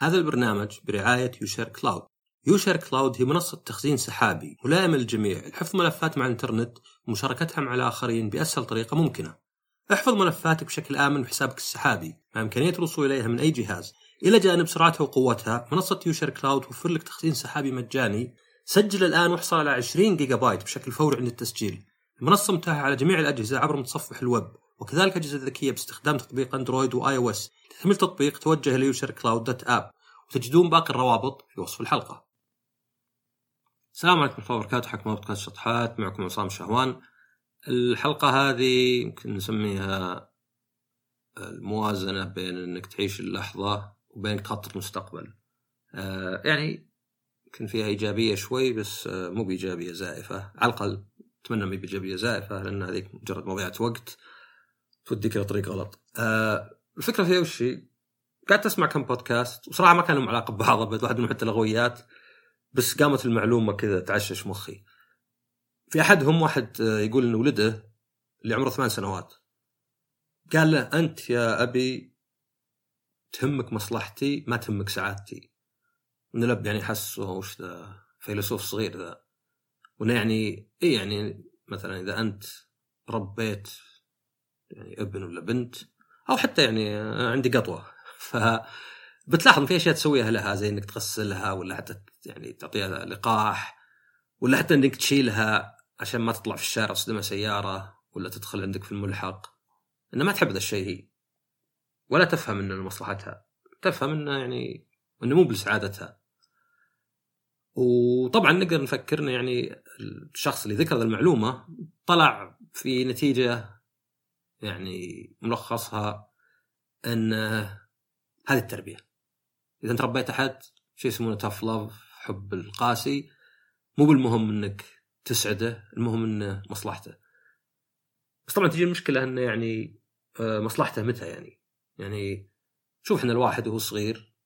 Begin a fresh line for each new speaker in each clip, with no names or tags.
هذا البرنامج برعاية UShare Cloud. UShare Cloud هي منصة تخزين سحابي ملائمة للجميع لحفظ ملفات مع الإنترنت ومشاركتها مع الآخرين بأسهل طريقة ممكنة. احفظ ملفاتك بشكل آمن بحسابك السحابي مع إمكانية الوصول إليها من أي جهاز. إلى جانب سرعتها وقوتها منصة UShare Cloud توفر لك تخزين سحابي مجاني. سجل الآن واحصل على 20 جيجا بايت بشكل فوري عند التسجيل. المنصة متاحة على جميع الأجهزة عبر متصفح الويب. وكذلك أجهزة ذكية باستخدام تطبيق Android و iOS تحمل تطبيق توجه ل UShare Cloud dot app وتجدون باقي الروابط في وصف الحلقة. السلام عليكم ورحمة الله وبركاته. حكم بودكاست شطحات. معكم عصام شهوان. الحلقة هذه يمكن نسميها الموازنة بين إنك تعيش اللحظة وبين تخطط المستقبل آه يعني يمكن فيها إيجابية شوي بس آه مو بإيجابية زائفة. على الأقل أتمنى ما بايجابية زائفة لأن هذيك مجرد مضيعة وقت. توديك إلى طريق غلط. آه الفكرة فيها وش هي؟ قعدت اسمع كم بودكاست وصراحة ما كانوا علاقة ببعض واحد منهم حتى لغويات بس قامت المعلومة كذا تعشش مخي. في احدهم واحد يقول إن ولده اللي عمره ثمان سنوات قال له أنت يا أبي تهمك مصلحتي ما تهمك سعادتي. ان الاب يعني حس وش ذا فيلسوف صغير ذا. وإنه يعني اي يعني مثلا إذا أنت ربيت يعني ابن ولا بنت أو حتى يعني عندي قطوة. ف بتلاحظ في أشياء تسويها لها زي إنك تغسلها ولا حتى يعني تعطيها لقاح ولا حتى إنك تشيلها عشان ما تطلع في الشارع تصدمها سيارة ولا تدخل عندك في الملحق. إنها ما تحب ذا الشيء هي. ولا تفهم إنه لمصلحتها تفهم إنه يعني إنه مو بسعادتها. وطبعا نقدر نفكر يعني الشخص اللي ذكر المعلومة طلع في نتيجة يعني ملخصها أن هذه التربية. إذا انت ربيت أحد شيء يسمونه تاف لاف حب القاسي مو بالمهم إنك تسعده المهم إنه مصلحته. بس طبعا تجي المشكلة إنه يعني آه، مصلحته متى يعني؟ يعني شوف إحنا الواحد وهو صغير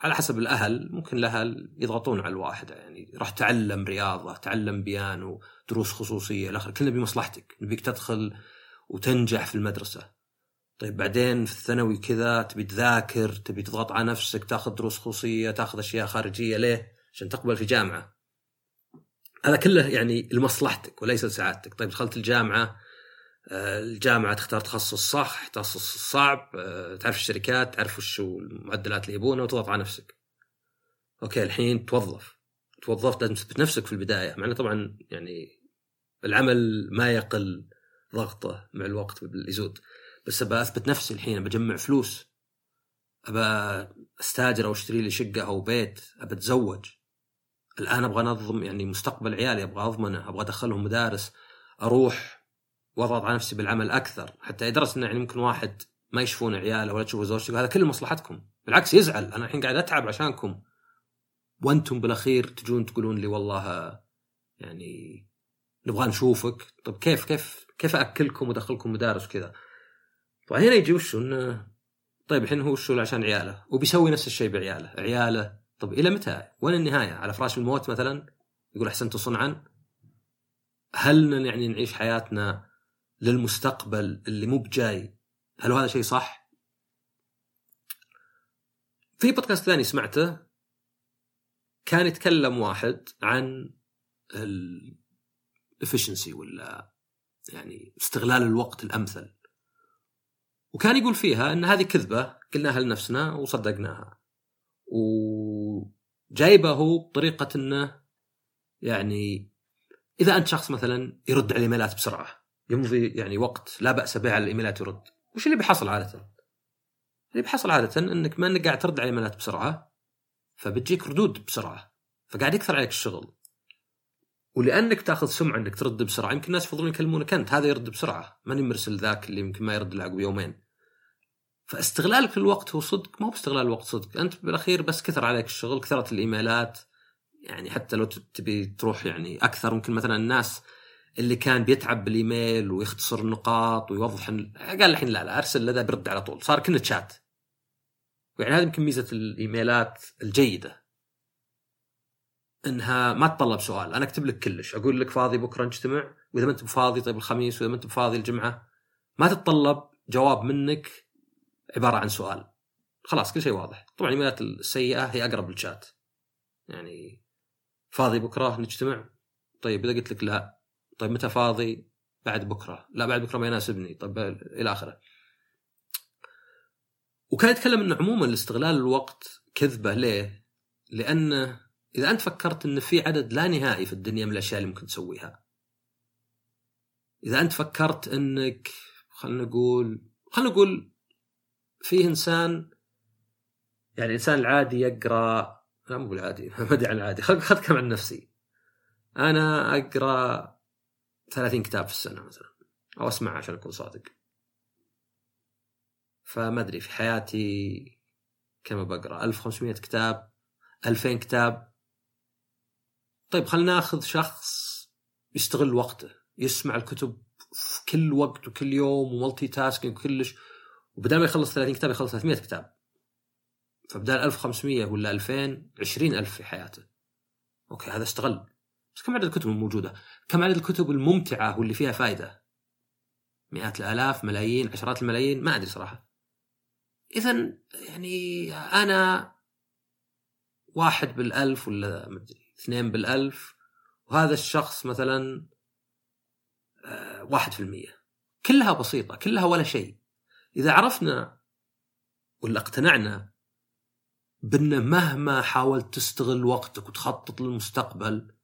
على حسب الأهل ممكن الأهل يضغطون على الواحد يعني راح تعلم رياضة تعلم بيانو دروس خصوصية الآخر كلنا بمصلحتك. نبيك تدخل وتنجح في المدرسة. طيب بعدين في الثانوي كذا تبي تذاكر تبي تضغط على نفسك تاخذ دروس خصوصية تاخذ أشياء خارجية ليه؟ عشان تقبل في جامعة. هذا كله يعني لمصلحتك وليس لسعادتك. طيب دخلت الجامعة آه، الجامعة تختار تخصص صح تخصص صعب آه، تعرف الشركات تعرف وش المعدلات اللي يبونها وتضغط على نفسك. أوكي الحين توظف. توظفت لازم تثبت نفسك في البداية مع طبعا يعني العمل ما يقل ضغطة مع الوقت يزود بس أبى أثبت نفسي الحين بجمع فلوس. أبى أستاجر أو أشتري لي شقة أو بيت أبى أتزوج. الآن أبغى أنظم يعني مستقبل عيالي أبغى أضمنه أبغى أدخلهم مدارس أروح وأضغط على نفسي بالعمل أكثر. حتى يدرس انه يعني ممكن واحد ما يشوفون عياله ولا تشوفوا زوجتك هذا كله مصلحتكم. بالعكس يزعل. أنا الحين قاعد أتعب عشانكم. وأنتم بالأخير تجون تقولون لي والله يعني نبغى نشوفك. طب كيف كيف كيف اكلكم وادخلكم مدارس وكذا؟ هنا يجي وشو إنه طيب الحين هو وشو عشان عياله؟ وبيسوي نفس الشيء بعياله. عياله طب إلى متى؟ وين النهاية؟ على فراش الموت مثلا؟ يقول احسنت صنعا. هل يعني نعيش حياتنا للمستقبل اللي مو بجاي؟ هل هذا شيء صح؟ في بودكاست ثاني سمعته كان يتكلم واحد عن الافشنسي ولا يعني استغلال الوقت الأمثل. وكان يقول فيها إن هذه كذبة قلناها لنفسنا وصدقناها. وجايبة هو بطريقة إنه يعني إذا أنت شخص مثلا يرد على الإيميلات بسرعة يمضي يعني وقت لا بأس به على الإيميلات يرد. وش اللي بيحصل عادة؟ اللي بيحصل عادة إنك ما إنك قاعد ترد على الإيميلات بسرعة فبتجيك ردود بسرعة فقاعد يكثر عليك الشغل. ولأنك تاخذ سمعة إنك ترد بسرعة. يمكن الناس يفضلون يكلمونك أنت هذا يرد بسرعة. ماني مرسل ذاك اللي يمكن ما يرد الا عقب يومين. فاستغلالك للوقت هو صدق ما هو باستغلال الوقت صدق. أنت بالأخير بس كثر عليك الشغل كثرت الإيميلات. يعني حتى لو تبي تروح يعني أكثر ممكن مثلا الناس اللي كان بيتعب بالإيميل ويختصر النقاط ويوضح قال الحين لا لا أرسل لذا برد على طول. صار كنا تشات يعني هذه يمكن ميزة الإيميلات الجيدة. إنها ما تطلب سؤال. أنا أكتب لك كلش. أقول لك فاضي بكرة نجتمع. وإذا ما أنت بفاضي طيب الخميس وإذا ما أنت بفاضي الجمعة. ما تتطلب جواب منك عبارة عن سؤال. خلاص كل شيء واضح. طبعا الايميلات السيئة هي أقرب للشات. يعني فاضي بكرة نجتمع. طيب إذا قلت لك لا طيب متى فاضي؟ بعد بكرة. لا بعد بكرة ما يناسبني. طيب إلى آخره. وكان يتكلم إنه عموما استغلال الوقت كذبة ليه؟ لأن إذا أنت فكرت إن في عدد لا نهائي في الدنيا من الأشياء اللي ممكن تسويها. إذا أنت فكرت إنك خلينا نقول خلينا نقول فيه إنسان يعني الانسان العادي يقرأ لا مو بالعادي ما أدري عن العادي خل اتكلم عن نفسي. أنا أقرأ 30 كتاب في السنة مثلا أو أسمع عشان أكون صادق. فما أدري في حياتي كم بقرا 1500 كتاب 2000 كتاب. طيب خلينا ناخذ شخص يستغل وقته يسمع الكتب في كل وقت وكل يوم و multitasking وكلش وبدال ما يخلص 30 كتاب يخلص 300 كتاب. فبدال 1500 ولا 2000 20000 في حياته. okay هذا استغل. بس كم عدد الكتب الموجودة؟ كم عدد الكتب الممتعة واللي فيها فائده؟ مئات الآلاف ملايين عشرات الملايين ما أدري صراحة. اذا يعني أنا واحد بالألف ولا ما أدري. 2 بالألف وهذا الشخص مثلا آه، واحد في المية. كلها بسيطة كلها ولا شيء. إذا عرفنا ولا اقتنعنا بأن مهما حاولت تستغل وقتك وتخطط للمستقبل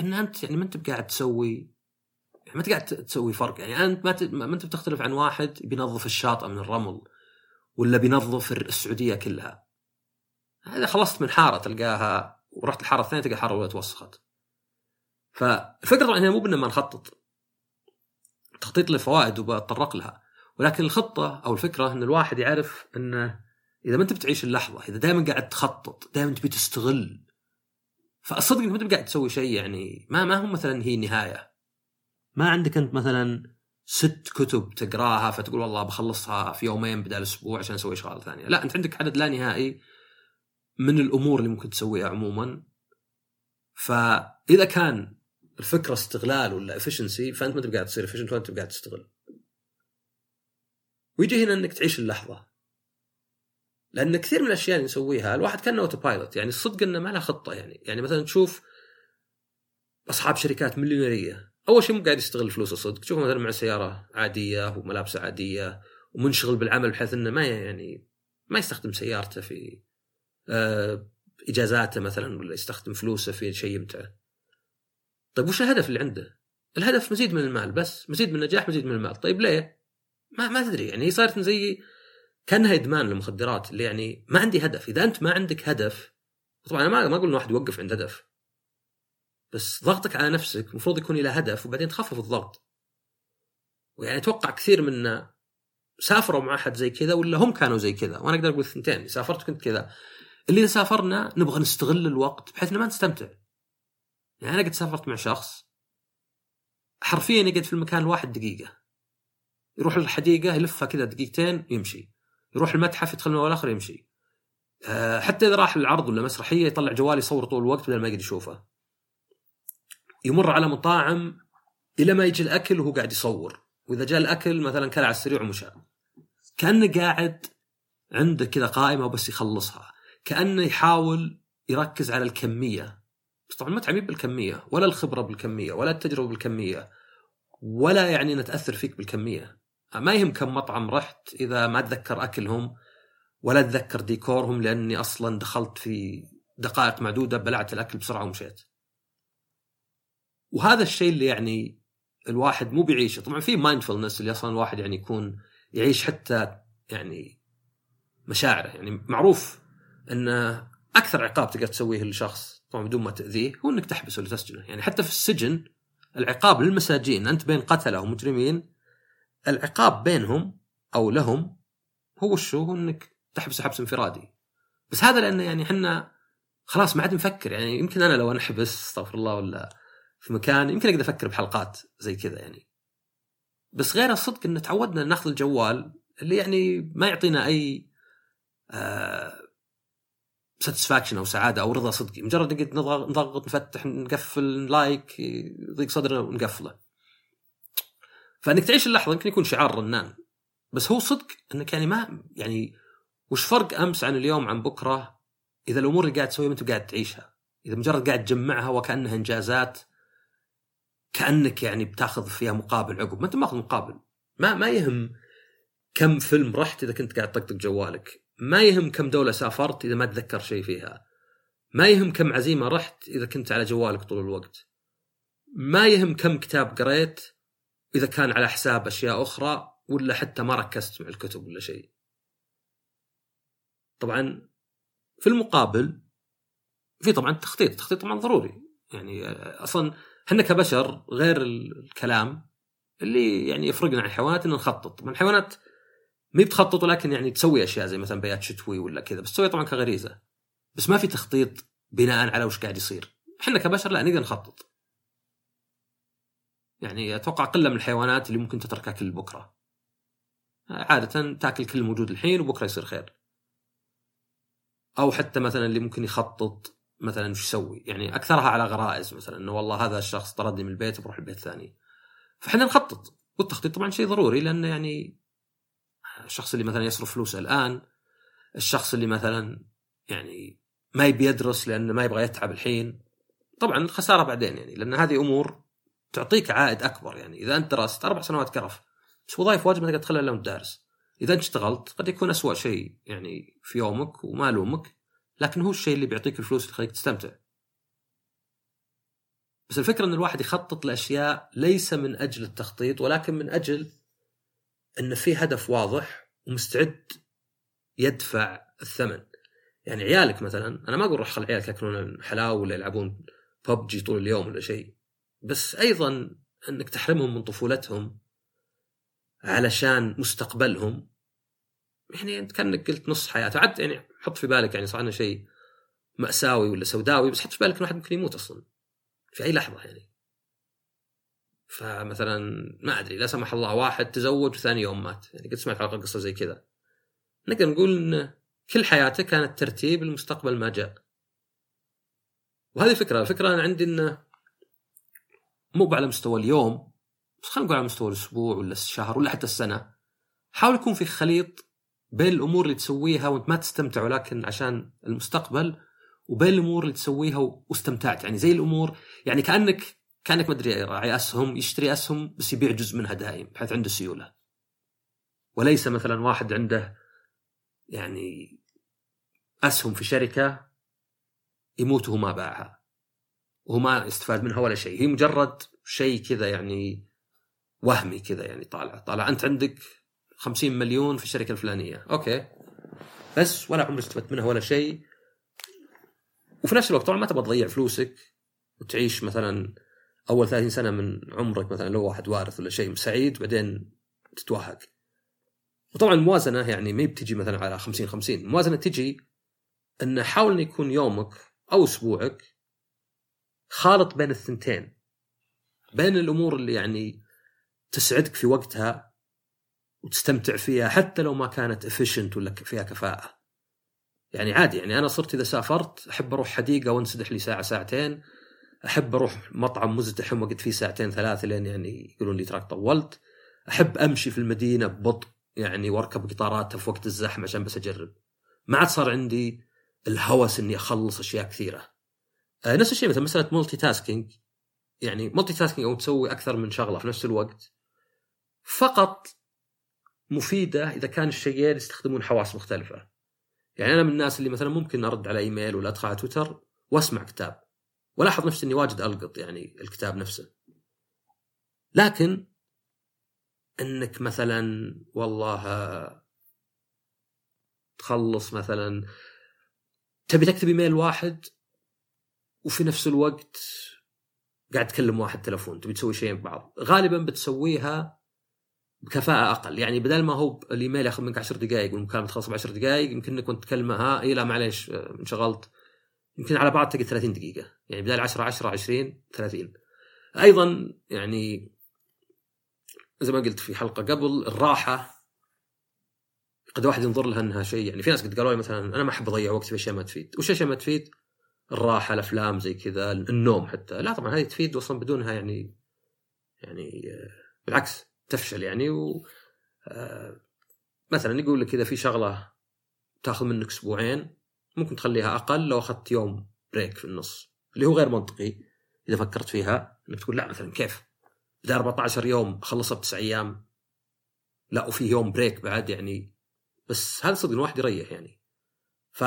أن أنت يعني ما أنت قاعد تسوي يعني ما أنت قاعد تسوي فرق. يعني أنت ما, ما أنت بتختلف عن واحد بينظف الشاطئ من الرمل ولا بينظف السعودية كلها. هذا خلصت من حارة تلقاها ورحت الحارة الثانية تلقى الحارة توسخت. فالفكرة طبعا هي مو بان ما نخطط تخطيط له فوائد وبتطرق لها ولكن الخطة أو الفكرة إن الواحد يعرف إنه إذا ما أنت بتعيش اللحظة إذا دائما قاعد تخطط دائما تبي تستغل فالصدق إنك ما أنت قاعد تسوي شيء يعني ما ما هو مثلا هي النهاية. ما عندك أنت مثلا ست كتب تقراها فتقول والله بخلصها في يومين بدل أسبوع عشان أسوي شغلة ثانية. لا أنت عندك عدد لا نهائي من الأمور اللي ممكن تسويها عموما فإذا كان الفكرة استغلال ولا efficiency فأنت ما انت قاعد تصير efficient وانت قاعد تستغل. ويجي هنا إنك تعيش اللحظة. لأن كثير من الأشياء اللي نسويها الواحد كان autopilot يعني الصدق إنه ما له خطة يعني يعني مثلا تشوف أصحاب شركات مليونيرية أول شيء مو قاعد يستغل فلوسه صدق تشوفه مثلا مع سيارة عادية وملابسه عادية ومنشغل بالعمل بحيث إنه ما يعني ما يستخدم سيارته في إجازاته مثلا ولا يستخدم فلوسه في شيء يمتعه. طيب وش الهدف اللي عنده؟ الهدف مزيد من المال بس مزيد من النجاح مزيد من المال. طيب ليه؟ ما ما تدري. يعني هي صارت زي كأنها إدمان للمخدرات اللي يعني ما عندي هدف. إذا أنت ما عندك هدف طبعا أنا ما أقول ان واحد يوقف عند هدف. بس ضغطك على نفسك المفروض يكون إلى هدف وبعدين تخفف الضغط. ويعني أتوقع كثير منا سافروا مع أحد زي كذا ولا هم كانوا زي كذا؟ وأنا أقدر أقول الثنتين سافرت كنت كذا. اللي اذا سافرنا نبغى نستغل الوقت بحيث ما نستمتع. يعني أنا قد سافرت مع شخص حرفيا يقعد في المكان الواحد دقيقة. يروح الحديقة يلفها كذا دقيقتين يمشي. يروح المتحف يدخل من الآخر يمشي. أه حتى إذا راح العرض ولا مسرحية يطلع جوال يصور طول الوقت بدل ما يقعد يشوفه. يمر على مطاعم إلى ما يجي الأكل وهو قاعد يصور. وإذا جاء الأكل مثلا كل على السريع ومشى كأنه قاعد عنده كذا قائمة وبس يخلصها. كأنه يحاول يركز على الكمية. بس طبعا ما تعميم بالكمية ولا الخبرة بالكمية ولا التجربة بالكمية ولا يعني نتاثر فيك بالكمية. ما يهم كم مطعم رحت إذا ما أتذكر أكلهم ولا أتذكر ديكورهم لأني أصلا دخلت في دقائق معدودة بلعت الأكل بسرعة ومشيت. وهذا الشيء اللي يعني الواحد مو بيعيشه، طبعا في مايندفولنس اللي أصلا الواحد يعني يكون يعيش حتى يعني مشاعره. يعني معروف إن أكثر عقاب تقدر تسويه لشخص طبعا بدون ما تأذيه هو إنك تحبسه ولا تسجنه يعني حتى في السجن العقاب للمساجين أنت بين قتلة ومجرمين العقاب بينهم أو لهم هو شو هو إنك تحبسه حبس انفرادي. بس هذا لأنه يعني إحنا خلاص ما عاد نفكر. يعني يمكن أنا لو أنحبس أستغفر الله ولا في مكان يمكن أقدر أفكر بحلقات زي كذا يعني. بس غير الصدق إن تعودنا ناخذ الجوال اللي يعني ما يعطينا أي آه satisfaction أو سعادة أو رضا صدقي مجرد نقعد نضغط نفتح نقفل like يضيق صدرنا ونقفله. فإنك تعيش اللحظة يمكن يكون شعار رنان. بس هو صدق انك يعني ما يعني وش فرق أمس عن اليوم عن بكرة؟ إذا الأمور اللي قاعد تسويها ما أنت قاعد تعيشها. إذا مجرد قاعد تجمعها وكأنها إنجازات كأنك يعني بتاخذ فيها مقابل عقب. ما أنت ماخذ مقابل. ما ما يهم كم فيلم رحت إذا كنت قاعد تطقطق جوالك. ما يهم كم دولة سافرت إذا ما تذكر شيء فيها. ما يهم كم عزيمة رحت إذا كنت على جوالك طول الوقت. ما يهم كم كتاب قريت إذا كان على حساب أشياء أخرى ولا حتى ما ركزت مع الكتب ولا شيء. طبعا في المقابل في طبعا تخطيط التخطيط طبعا ضروري. يعني أصلا إحنا كبشر غير الكلام اللي يعني يفرقنا عن الحيوانات ان نخطط. طبعا الحيوانات ما بتخطط ولكن يعني تسوي أشياء زي مثلا بيات شتوي ولا كذا بس تسوي طبعا كغريزة. بس ما في تخطيط بناء على وش قاعد يصير. إحنا كبشر لا نقدر نخطط. يعني أتوقع قلة من الحيوانات اللي ممكن تتركها كل بكرة. عادة تأكل كل موجود الحين وبكرة يصير خير. أو حتى مثلا اللي ممكن يخطط مثلا وش يسوي. يعني أكثرها على غرائز مثلا إنه والله هذا الشخص طردني من البيت بروح البيت الثاني. فإحنا نخطط. والتخطيط طبعا شيء ضروري لأنه يعني الشخص اللي مثلا يصرف فلوسه الآن الشخص اللي مثلا يعني ما يبي يدرس لأنه ما يبغى يتعب الحين. طبعا خسارة بعدين يعني لأن هذه أمور تعطيك عائد أكبر يعني. إذا أنت درست أربع سنوات كرف بس وظائف واجب تقدر الا وانت دارس إذا أنت اشتغلت قد يكون أسوأ شيء يعني في يومك وما الومك لكن هو الشيء اللي بيعطيك الفلوس اللي يخليك تستمتع. بس الفكرة إن الواحد يخطط لأشياء ليس من أجل التخطيط ولكن من أجل إن في هدف واضح ومستعد يدفع الثمن. يعني عيالك مثلا أنا ما أقول روح خل عيالك يأكلون حلاوه ولا يلعبون ببجي طول اليوم ولا شيء. بس أيضا إنك تحرمهم من طفولتهم علشان مستقبلهم. يعني أنت كأنك قلت نص حياته. عاد يعني حط في بالك يعني صار شيء مأساوي ولا سوداوي بس حط في بالك إن واحد ممكن يموت أصلا. في أي لحظة يعني. فمثلا ما أدري لا سمح الله واحد تزوج وثاني يوم مات. يعني قد سمعت على قصة زي كذا. نقدر نقول إن كل حياته كانت ترتيب المستقبل ما جاء. وهذه فكرة. الفكرة أنا عندي إنه مو على مستوى اليوم بس خلينا نقول على مستوى الأسبوع ولا الشهر ولا حتى السنة. حاول يكون في خليط بين الأمور اللي تسويها وأنت ما تستمتع ولكن عشان المستقبل وبين الأمور اللي تسويها واستمتعت. يعني زي الأمور يعني كأنك كانك ما أدري راعي أسهم يشتري أسهم بس يبيع جزء منها دائم بحيث عنده سيولة. وليس مثلا واحد عنده يعني أسهم في شركة يموت وهو ما باعها. وهو ما استفاد منها ولا شيء. هي مجرد شيء كذا يعني وهمي كذا يعني طالع. طالع أنت عندك 50 مليون في الشركة الفلانية. أوكي. بس ولا عمرك استفدت منها ولا شيء. وفي نفس الوقت طبعا ما تبغى تضيع فلوسك وتعيش مثلا أول 30 سنة من عمرك مثلا لو واحد وارث ولا شيء سعيد بعدين تتوهق. وطبعا الموازنة يعني ما بتجي مثلا على 50 50 الموازنة تجي إن حاول إن يكون يومك أو أسبوعك خالط بين الثنتين. بين الأمور اللي يعني تسعدك في وقتها وتستمتع فيها حتى لو ما كانت افيشنت ولا فيها كفاءة. يعني عادي يعني أنا صرت إذا سافرت أحب أروح حديقة وانسدح لي ساعة ساعتين. أحب أروح مطعم مزدحم وقت فيه ساعتين ثلاثة لين يعني يقولون لي تراك طولت. أحب أمشي في المدينة ببطء يعني وأركب قطارات في وقت الزحمة عشان بس أجرب. ما عاد صار عندي الهوس إني أخلص أشياء كثيرة. آه نفس الشيء مثلا مسألة multitasking يعني multitasking أو تسوي أكثر من شغلة في نفس الوقت. فقط مفيدة إذا كان الشيئين يستخدمون حواس مختلفة. يعني أنا من الناس اللي مثلا ممكن أرد على إيميل ولا أدخل على تويتر وأسمع كتاب. ولاحظ نفسي إني واجد ألقط يعني الكتاب نفسه. لكن إنك مثلا والله تخلص مثلا تبي تكتب إيميل واحد وفي نفس الوقت قاعد تكلم واحد تلفون تبي تسوي شيئين ببعض غالبا بتسويها بكفاءة أقل. يعني بدل ما هو الإيميل ياخذ منك 10 دقائق والمكالمة تخلص ب 10 دقائق يمكن إنك كنت تكلمه ها إي لا معليش انشغلت. يمكن على بعض تقعد 30 دقيقة. يعني بدل 10 10 20 30 أيضا يعني زي ما قلت في حلقة قبل الراحة قد واحد ينظر لها إنها شيء. يعني في ناس قد قالوا لي مثلا أنا ما أحب أضيع وقتي في أشياء ما تفيد، وش أشياء ما تفيد؟ الراحة، الأفلام زي كذا، النوم حتى، لا طبعا هذه تفيد أصلا بدونها يعني يعني بالعكس تفشل يعني. و آه، مثلا يقول لك إذا في شغلة تأخذ منك أسبوعين ممكن تخليها أقل لو أخذت يوم break في النص اللي هو غير منطقي. إذا فكرت فيها إنك تقول لا مثلا كيف؟ إذا 14 يوم اخلصها بتسع أيام لا وفي يوم بريك بعد يعني بس هذا صدق الواحد يريح يعني. ف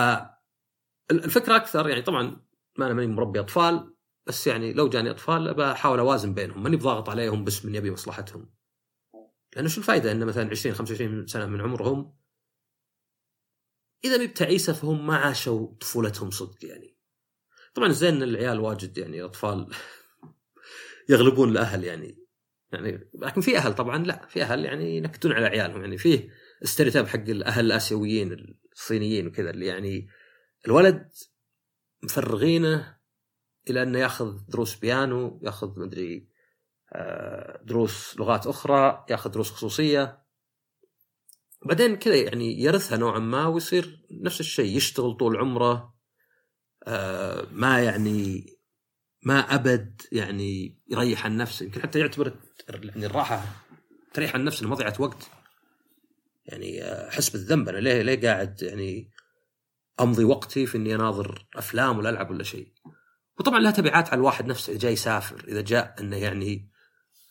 الفكرة أكثر يعني طبعا ما أنا ماني مربي أطفال بس يعني لو جاني أطفال بحاول أوازن بينهم ماني بضاغط عليهم بس من يبي مصلحتهم. لأنه شو الفائده إن مثلا 20 25 سنة من عمرهم إذا مي بتعيسة فهم ما عاشوا طفولتهم صدق يعني. طبعا زين العيال واجد يعني أطفال يغلبون الأهل يعني. يعني لكن في أهل طبعا لا في أهل يعني ينكتون على عيالهم يعني. فيه stereotype حق الاهل الآسيويين الصينيين وكذا اللي يعني الولد مفرغينه إلى إنه ياخذ دروس بيانو ياخذ مدري آه، دروس لغات أخرى ياخذ دروس خصوصية. بعدين كذا يعني يرثها نوعا ما ويصير نفس الشيء يشتغل طول عمره آه، ما يعني ما أبد يعني يريح عن نفسه يمكن حتى يعتبر يعني الراحة تريح عن نفسه مضيعه وقت. يعني أحس بالذنب. أنا ليه ليه قاعد يعني أمضي وقتي في إني أناظر أفلام ولا ألعب ولا شيء؟ وطبعا لها تبعات على الواحد نفسه إذا جاي يسافر إذا جاء إنه يعني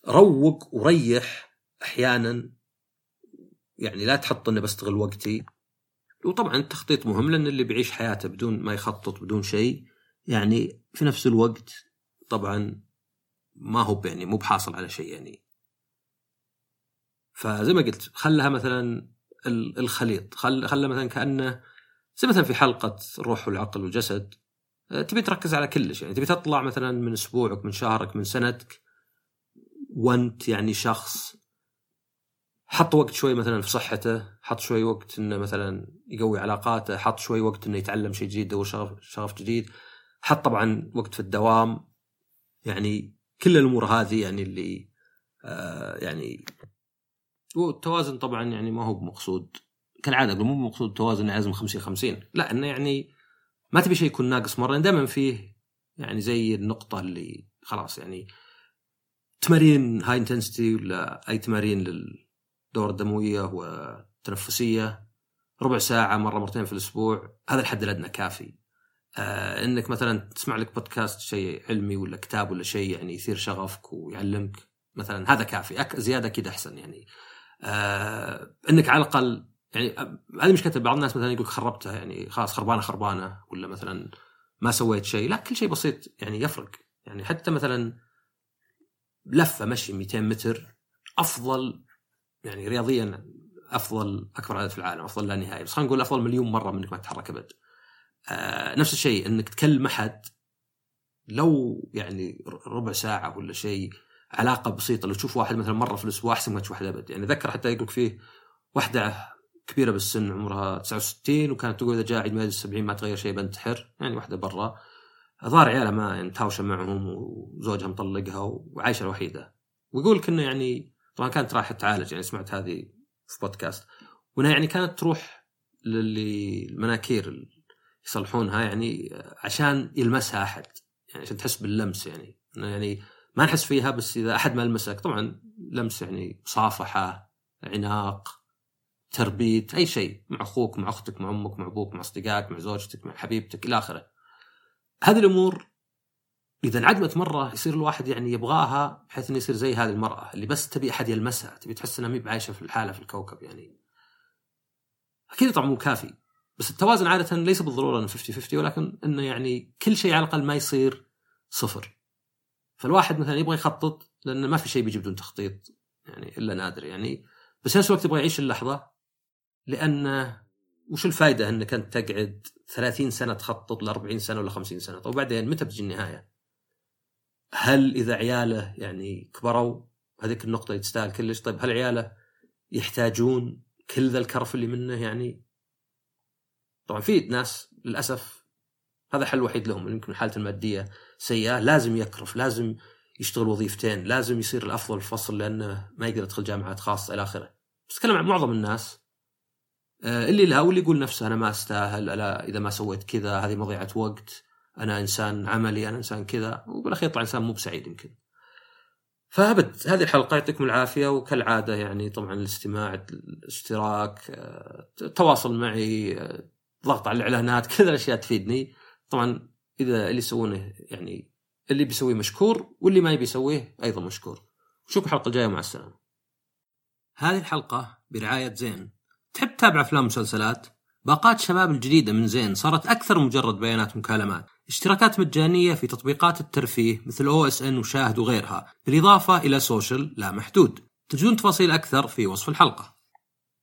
روق وريح أحيانا يعني لا تحط انه بستغل وقتي. وطبعا التخطيط مهم لأن اللي بيعيش حياته بدون ما يخطط بدون شيء يعني في نفس الوقت طبعا ما هو يعني مو بحاصل على شيء يعني. فزي ما قلت خلها مثلا الخليط. خل خلها مثلا كأنه زي مثلا في حلقة الروح والعقل والجسد آه، تبي تركز على كلش يعني. تبي تطلع مثلا من أسبوعك من شهرك من سنتك وأنت يعني شخص حط وقت شوي مثلا في صحته حط شوي وقت إنه مثلا يقوي علاقاته حط شوي وقت إنه يتعلم شيء جديد أو شغف, شغف جديد. حط طبعا وقت في الدوام. يعني كل الأمور هذه يعني اللي آه يعني والتوازن طبعا يعني ما هو بمقصود. كالعادة أقول مو بمقصود توازن لازم 50 50 لا إنه يعني ما تبي شيء يكون ناقص مرة. دائما فيه يعني زي النقطة اللي خلاص يعني تمارين هاي انتنستي ولا أي تمارين للدورة الدمويه والتنفسيه ربع ساعة مرة مرتين في الأسبوع هذا الحد الأدنى كافي. آه إنك مثلا تسمع لك بودكاست شيء علمي ولا كتاب ولا شيء يعني يثير شغفك ويعلمك مثلا هذا كافي. أك زيادة أكيد أحسن يعني. آه إنك على الأقل يعني هذه مشكلة بعض الناس مثلا يقول خربتها يعني خلاص خربانة خربانة ولا مثلا ما سويت شيء. لا كل شيء بسيط يعني يفرق. يعني حتى مثلا لفة مشي 200 متر أفضل يعني رياضيا أفضل أكبر عدد في العالم أفضل لا نهائي. بس خلينا نقول أفضل مليون مرة من إنك ما تتحرك أبد. آه نفس الشيء إنك تكلم أحد لو يعني ربع ساعة ولا شيء علاقة بسيطة. لو تشوف واحد مثلا مرة في الأسبوع أحسن ما تشوف واحد أبد. يعني ذكر حتى يقول فيه واحدة كبيرة بالسن عمرها 69 وكانت تقول إذا جاء عيد ميلاد السبعين ما تغير شيء بنتحر. يعني واحدة برا. ظهر عيالها ما يعني معهم وزوجها مطلقها وعايشة الوحيدة. ويقول كنا يعني طبعا كانت رايحه تعالج يعني سمعت هذه في بودكاست. وإنها يعني كانت تروح للي المناكير يصلحونها يعني عشان يلمسها أحد يعني عشان تحس باللمس يعني. يعني ما نحس فيها بس إذا أحد ما لمسك طبعا لمس يعني مصافحة عناق تربيت أي شيء مع أخوك مع أختك مع أمك مع أبوك مع أصدقائك مع زوجتك مع حبيبتك إلى آخره. هذه الأمور إذا انعدمت مرة يصير الواحد يعني يبغاها بحيث إنه يصير زي هذه المرأة اللي بس تبي أحد يلمسها تبي تحس إنها مي بعايشة في الحالة في الكوكب يعني. أكيد طبعا مو كافي بس التوازن عادة ليس بالضرورة إنه 50 50 ولكن إنه يعني كل شيء على الأقل ما يصير صفر. فالواحد مثلا يبغى يخطط لأنه ما في شيء بيجي بدون تخطيط يعني إلا نادر يعني. بس نفس الوقت يبغى يعيش اللحظة لأن وش الفائده إنك أنت تقعد 30 سنة تخطط ل 40 سنة ولا 50 سنة؟ طيب وبعدين متى بتجي النهاية؟ هل إذا عياله يعني كبروا هذيك النقطة تستاهل كلش طيب هل عياله يحتاجون كل ذا الكرف اللي منه يعني؟ طبعا في ناس للأسف هذا الحل الوحيد لهم يمكن حالته المادية سيئة لازم يكرف لازم يشتغل وظيفتين لازم يصير الأفضل في الفصل لأنه ما يقدر يدخل جامعات خاصة إلى آخره. بس اتكلم عن معظم الناس. آه، اللي لها واللي يقول نفسه أنا ما أستاهل لا إذا ما سويت كذا هذه مضيعة وقت. أنا إنسان عملي أنا إنسان كذا. وبالأخير يطلع إنسان مو بسعيد يمكن. فأبد هذه الحلقة يعطيكم العافية. وكالعادة يعني طبعا الاستماع الاشتراك آه، التواصل معي آه، ضغط على الإعلانات كذا الأشياء تفيدني. طبعا إذا اللي يسوونه يعني اللي بيسويه مشكور واللي ما يبي يسويه أيضا مشكور. نشوف الحلقة الجاية مع السلامة. هذه الحلقة برعاية زين. تحب تتابع أفلام ومسلسلات؟ باقات شباب الجديدة من زين صارت أكثر مجرد بيانات مكالمات. اشتراكات مجانية في تطبيقات الترفيه مثل OSN وشاهد وغيرها بالإضافة إلى social لا محدود. تجدون تفاصيل أكثر في وصف الحلقة.